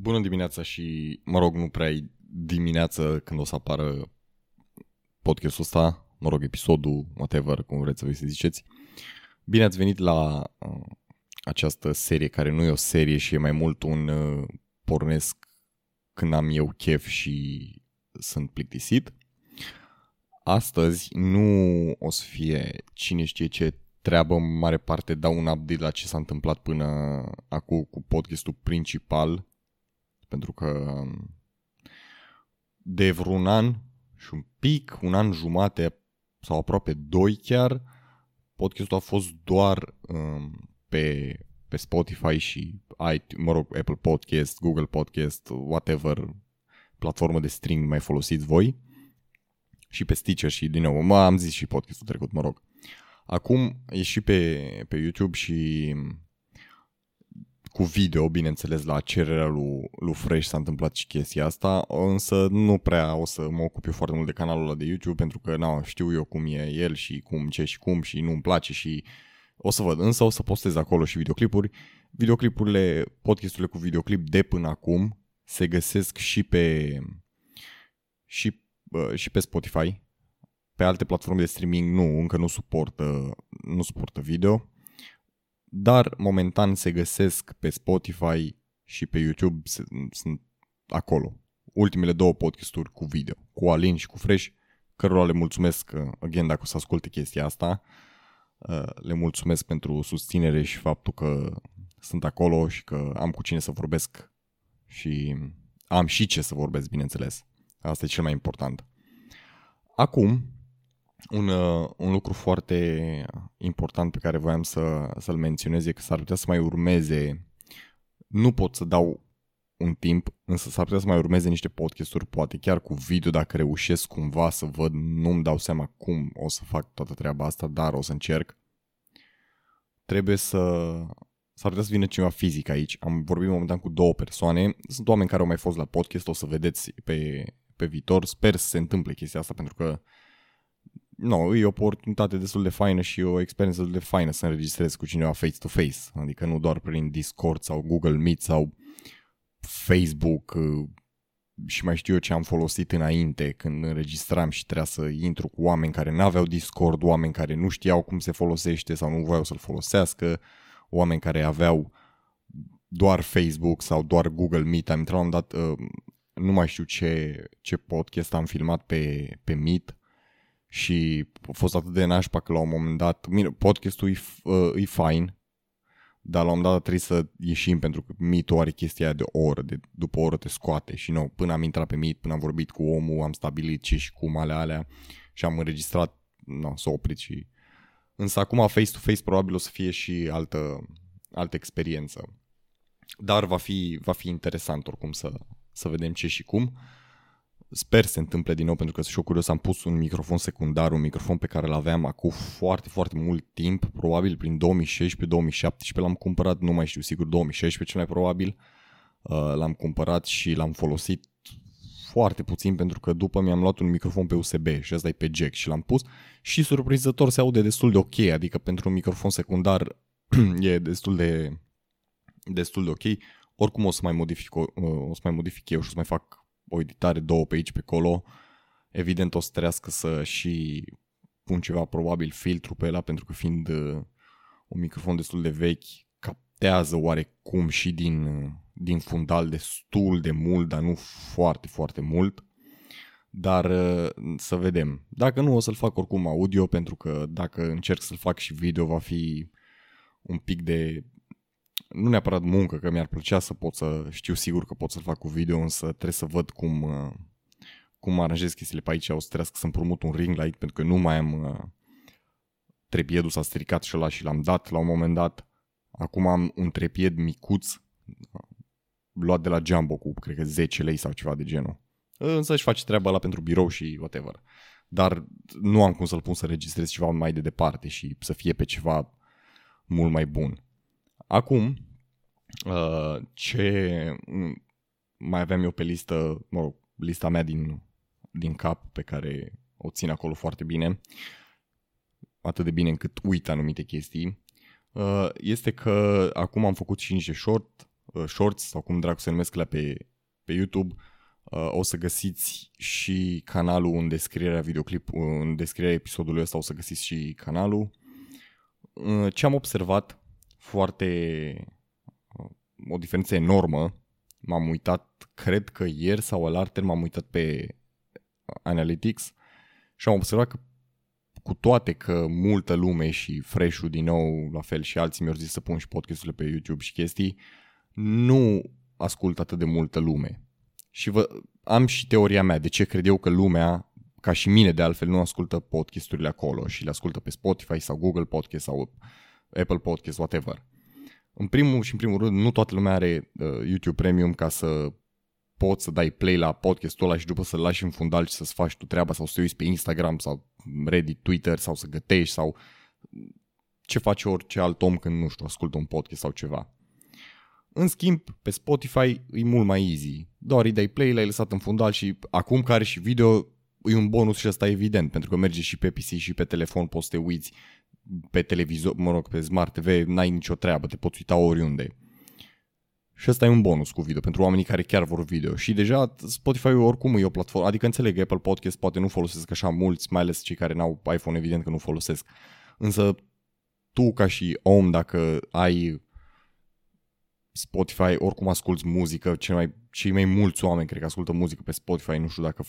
Bună dimineața și, mă rog, nu prea dimineață când o să apară podcastul ăsta, mă rog, episodul, whatever, cum vreți să vă să ziceți. Bine ați venit la uh, această serie, care nu e o serie și e mai mult un uh, pornesc când am eu chef și sunt plictisit. Astăzi nu o să fie cine știe ce treabă, în mare parte dau un update la ce s-a întâmplat până acum cu podcastul principal, pentru că de vreun an și un pic, un an jumate sau aproape doi chiar, podcastul a fost doar um, pe, pe Spotify și iTunes, mă rog, Apple Podcast, Google Podcast, whatever platformă de streaming mai folosiți voi și pe Stitcher și din nou, mă, am zis și podcastul trecut, mă rog. Acum e și pe, pe YouTube și cu video, bineînțeles, la cererea lui, lui Fresh s-a întâmplat și chestia asta, însă nu prea o să mă ocup eu foarte mult de canalul ăla de YouTube pentru că na, știu eu cum e el și cum, ce și cum și nu-mi place și o să văd, însă o să postez acolo și videoclipuri. Videoclipurile, podcasturile cu videoclip de până acum se găsesc și pe și, uh, și pe Spotify. Pe alte platforme de streaming nu, încă nu suportă, nu suportă video dar momentan se găsesc pe Spotify și pe YouTube, sunt acolo. Ultimele două podcasturi cu video, cu Alin și cu Fresh, cărora le mulțumesc, uh, again, dacă o să asculte chestia asta, uh, le mulțumesc pentru susținere și faptul că sunt acolo și că am cu cine să vorbesc și am și ce să vorbesc, bineînțeles. Asta e cel mai important. Acum, un, uh, un lucru foarte important pe care voiam să, să-l menționez e că s-ar putea să mai urmeze, nu pot să dau un timp, însă s-ar putea să mai urmeze niște podcasturi, poate chiar cu video, dacă reușesc cumva să văd, nu-mi dau seama cum o să fac toată treaba asta, dar o să încerc. Trebuie să... S-ar putea să vină cineva fizic aici. Am vorbit momentan cu două persoane. Sunt oameni care au mai fost la podcast, o să vedeți pe, pe viitor. Sper să se întâmple chestia asta pentru că no, e o oportunitate destul de faină și o experiență destul de faină să înregistrezi cu cineva face-to-face, adică nu doar prin Discord sau Google Meet sau Facebook uh, și mai știu eu ce am folosit înainte când înregistram și trebuia să intru cu oameni care nu aveau Discord, oameni care nu știau cum se folosește sau nu voiau să-l folosească, oameni care aveau doar Facebook sau doar Google Meet. Am intrat, am dat, uh, nu mai știu ce, ce podcast am filmat pe, pe Meet și a fost atât de nașpa că la un moment dat, podcastul e, uh, e fine, dar la un moment dat trebuie să ieșim pentru că meet are chestia aia de o oră, de, după o oră te scoate și nu, până am intrat pe Meet, până am vorbit cu omul, am stabilit ce și cum ale alea și am înregistrat, nu, s-a oprit și... Însă acum face-to-face probabil o să fie și altă, altă experiență. Dar va fi, va fi interesant oricum să, să vedem ce și cum. Uh, Sper se întâmple din nou pentru că sunt și curios. Am pus un microfon secundar, un microfon pe care l-aveam acum foarte, foarte mult timp, probabil prin 2016-2017 l-am cumpărat, nu mai știu sigur, 2016 cel mai probabil. Uh, l-am cumpărat și l-am folosit foarte puțin pentru că după mi-am luat un microfon pe USB și ăsta e pe jack și l-am pus și surprinzător se aude destul de ok, adică pentru un microfon secundar e destul de destul de ok. Oricum o să mai modific, o, o să mai modific eu și o să mai fac o editare, două pe aici, pe acolo, evident o să trească să și pun ceva, probabil filtru pe ăla, pentru că fiind uh, un microfon destul de vechi, captează oarecum și din, uh, din fundal destul de mult, dar nu foarte, foarte mult. Dar uh, să vedem. Dacă nu, o să-l fac oricum audio, pentru că dacă încerc să-l fac și video, va fi un pic de nu neapărat muncă, că mi-ar plăcea să pot să știu sigur că pot să-l fac cu video, însă trebuie să văd cum, uh, cum aranjez chestiile pe aici. O să trebuiască să împrumut un ring light pentru că nu mai am uh, trepiedul s-a stricat și ăla și l-am dat la un moment dat. Acum am un trepied micuț luat de la Jumbo cu, cred că 10 lei sau ceva de genul. Însă își face treaba la pentru birou și whatever. Dar nu am cum să-l pun să registrez ceva mai de departe și să fie pe ceva mult mai bun. Acum, uh, ce mai aveam eu pe listă, mă rog, lista mea din, din cap pe care o țin acolo foarte bine, atât de bine încât uit anumite chestii, uh, este că acum am făcut și niște short, uh, shorts sau cum dracu se numesc la pe, pe YouTube, uh, o să găsiți și canalul în descrierea videoclip, în descrierea episodului ăsta o să găsiți și canalul. Uh, ce am observat foarte uh, o diferență enormă, m-am uitat, cred că ieri sau alaltă m-am uitat pe Analytics și am observat că cu toate că multă lume și fresh din nou, la fel și alții mi-au zis să pun și podcasturile pe YouTube și chestii, nu ascult atât de multă lume. Și vă, am și teoria mea de ce cred eu că lumea, ca și mine de altfel, nu ascultă podcasturile acolo și le ascultă pe Spotify sau Google Podcast sau Apple Podcast, whatever. În primul și în primul rând, nu toată lumea are uh, YouTube Premium ca să poți să dai play la podcastul ăla și după să-l lași în fundal și să-ți faci tu treaba sau să te uiți pe Instagram sau Reddit, Twitter sau să gătești sau ce face orice alt om când, nu știu, ascultă un podcast sau ceva. În schimb, pe Spotify e mult mai easy. Doar îi dai play, l-ai lăsat în fundal și acum care și video e un bonus și asta evident, pentru că merge și pe PC și pe telefon, poți să te uiți pe televizor, mă rog, pe Smart TV, n-ai nicio treabă, te poți uita oriunde. Și ăsta e un bonus cu video pentru oamenii care chiar vor video. Și deja Spotify oricum e o platformă, adică înțeleg Apple Podcast poate nu folosesc așa mulți, mai ales cei care n-au iPhone, evident că nu folosesc. Însă tu ca și om, dacă ai Spotify, oricum asculti muzică, cei mai, cei mai mulți oameni cred că ascultă muzică pe Spotify, nu știu dacă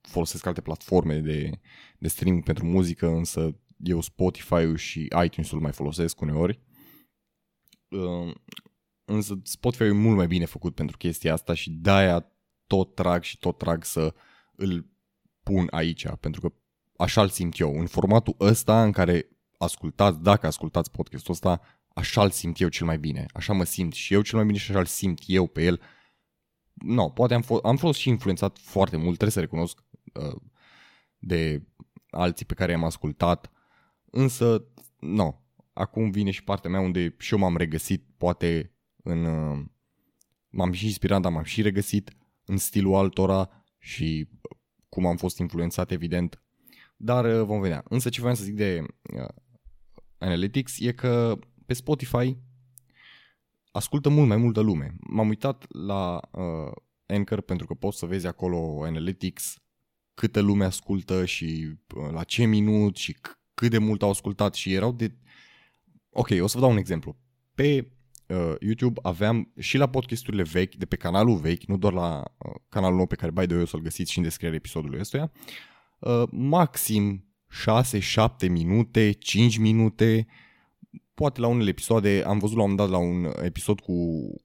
folosesc alte platforme de, de streaming pentru muzică, însă eu Spotify-ul și iTunes-ul mai folosesc uneori. Uh, însă Spotify e mult mai bine făcut pentru chestia asta și de-aia tot trag și tot trag să îl pun aici, pentru că așa îl simt eu. În formatul ăsta în care ascultați, dacă ascultați podcastul ăsta, așa îl simt eu cel mai bine. Așa mă simt și eu cel mai bine și așa îl simt eu pe el. No, poate am, fost, am fost și influențat foarte mult, trebuie să recunosc, uh, de alții pe care i-am ascultat, însă, no, acum vine și partea mea unde și eu m-am regăsit, poate în... Uh, m-am și inspirat, dar m-am și regăsit în stilul altora și cum am fost influențat, evident. Dar uh, vom vedea. Însă ce vreau să zic de uh, Analytics e că pe Spotify ascultă mult mai multă lume. M-am uitat la uh, Anchor pentru că poți să vezi acolo Analytics câtă lume ascultă și uh, la ce minut și c- cât de mult au ascultat și erau de... Ok, o să vă dau un exemplu. Pe uh, YouTube aveam și la podcasturile vechi, de pe canalul vechi, nu doar la uh, canalul nou pe care, by the way, o să-l găsiți și în descrierea episodului ăstuia, uh, maxim 6-7 minute, 5 minute, poate la unele episoade, am văzut la un dat la un episod cu,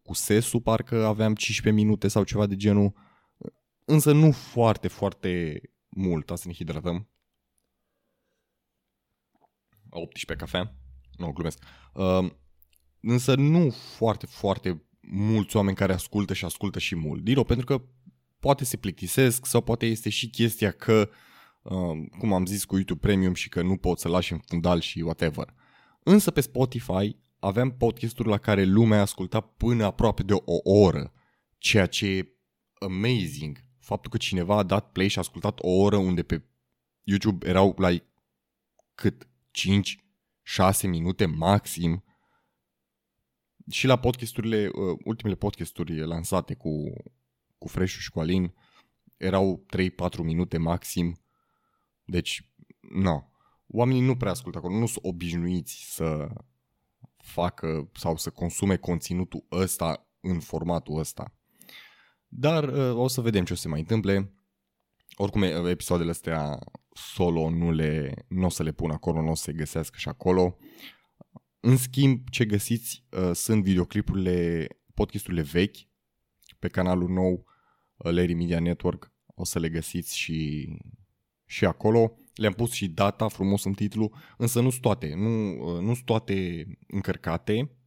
cu Sesu, parcă aveam 15 minute sau ceva de genul, însă nu foarte, foarte mult, să ne hidratăm. 18 cafea, nu, glumesc. Uh, însă nu foarte, foarte mulți oameni care ascultă și ascultă și mult. Din nou, pentru că poate se plictisesc sau poate este și chestia că, uh, cum am zis cu YouTube Premium și că nu pot să lași în fundal și whatever. Însă pe Spotify aveam podcasturi la care lumea asculta până aproape de o oră, ceea ce e amazing. Faptul că cineva a dat play și a ascultat o oră unde pe YouTube erau la like, cât? 5, 6 minute maxim și la podcasturile, uh, ultimele podcasturi lansate cu, cu Fresh și cu Alin erau 3-4 minute maxim. Deci, nu. No. Oamenii nu prea ascultă acolo, nu sunt obișnuiți să facă sau să consume conținutul ăsta în formatul ăsta. Dar uh, o să vedem ce o să se mai întâmple. Oricum, episoadele astea solo nu, le, nu o să le pun acolo, nu o să se găsească și acolo. În schimb, ce găsiți uh, sunt videoclipurile, podcasturile vechi pe canalul nou uh, Larry Media Network. O să le găsiți și, și acolo. Le-am pus și data frumos în titlu, însă nu sunt toate, nu, uh, nu sunt toate încărcate.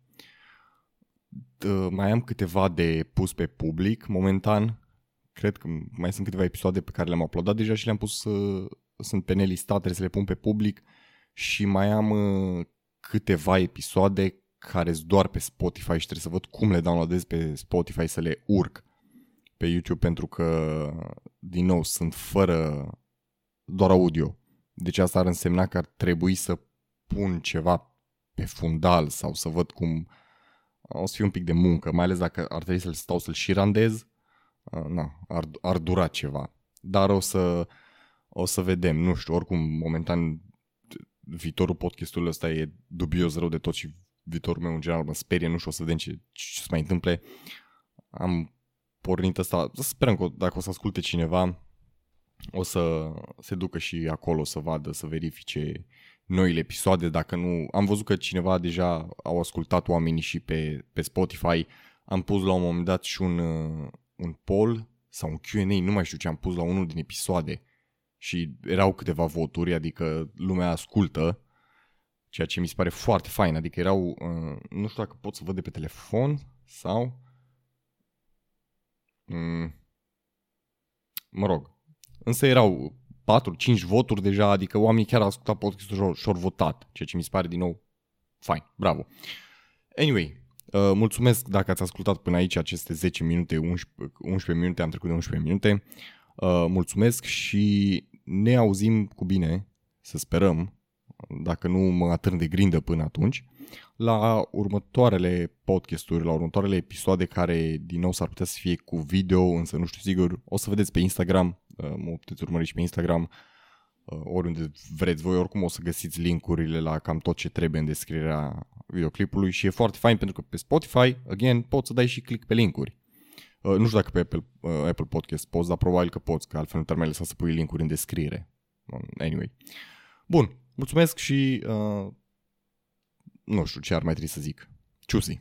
Uh, mai am câteva de pus pe public momentan. Cred că mai sunt câteva episoade pe care le-am uploadat deja și le-am pus, uh, sunt pe nelistat, trebuie să le pun pe public și mai am uh, câteva episoade care sunt doar pe Spotify și trebuie să văd cum le downloadez pe Spotify să le urc pe YouTube pentru că, din nou, sunt fără doar audio. Deci asta ar însemna că ar trebui să pun ceva pe fundal sau să văd cum o să fie un pic de muncă, mai ales dacă ar trebui să-l stau să-l și randez, uh, na, ar, ar dura ceva. Dar o să, o să vedem, nu știu, oricum, momentan, viitorul podcastului ăsta e dubios rău de tot și viitorul meu în general mă sperie, nu știu, o să vedem ce, ce se mai întâmple. Am pornit asta, sperăm că dacă o să asculte cineva, o să se ducă și acolo să vadă, să verifice noile episoade, dacă nu... Am văzut că cineva deja au ascultat oamenii și pe, pe Spotify. Am pus la un moment dat și un, uh, un poll sau un Q&A, nu mai știu ce am pus la unul din episoade și erau câteva voturi, adică lumea ascultă, ceea ce mi se pare foarte fain, adică erau, uh, nu știu dacă pot să văd de pe telefon sau... Mm, mă rog, însă erau 4-5 voturi deja, adică oamenii chiar au ascultat podcastul și au votat, ceea ce mi se pare din nou fain, bravo. Anyway, uh, mulțumesc dacă ați ascultat până aici aceste 10 minute, 11, 11 minute, am trecut de 11 minute. Uh, mulțumesc și ne auzim cu bine, să sperăm, dacă nu mă atârn de grindă până atunci, la următoarele podcasturi, la următoarele episoade care din nou s-ar putea să fie cu video, însă nu știu sigur, o să vedeți pe Instagram, uh, mă puteți urmări și pe Instagram, uh, oriunde vreți voi, oricum o să găsiți linkurile la cam tot ce trebuie în descrierea videoclipului și e foarte fain pentru că pe Spotify, again, poți să dai și click pe linkuri. Uh, nu știu dacă pe Apple, Apple Podcast poți, dar probabil că poți, că altfel nu te-ar mai lăsa să pui linkuri în descriere. Anyway. Bun, mulțumesc și uh, nu știu ce ar mai trebui să zic. Ciusi!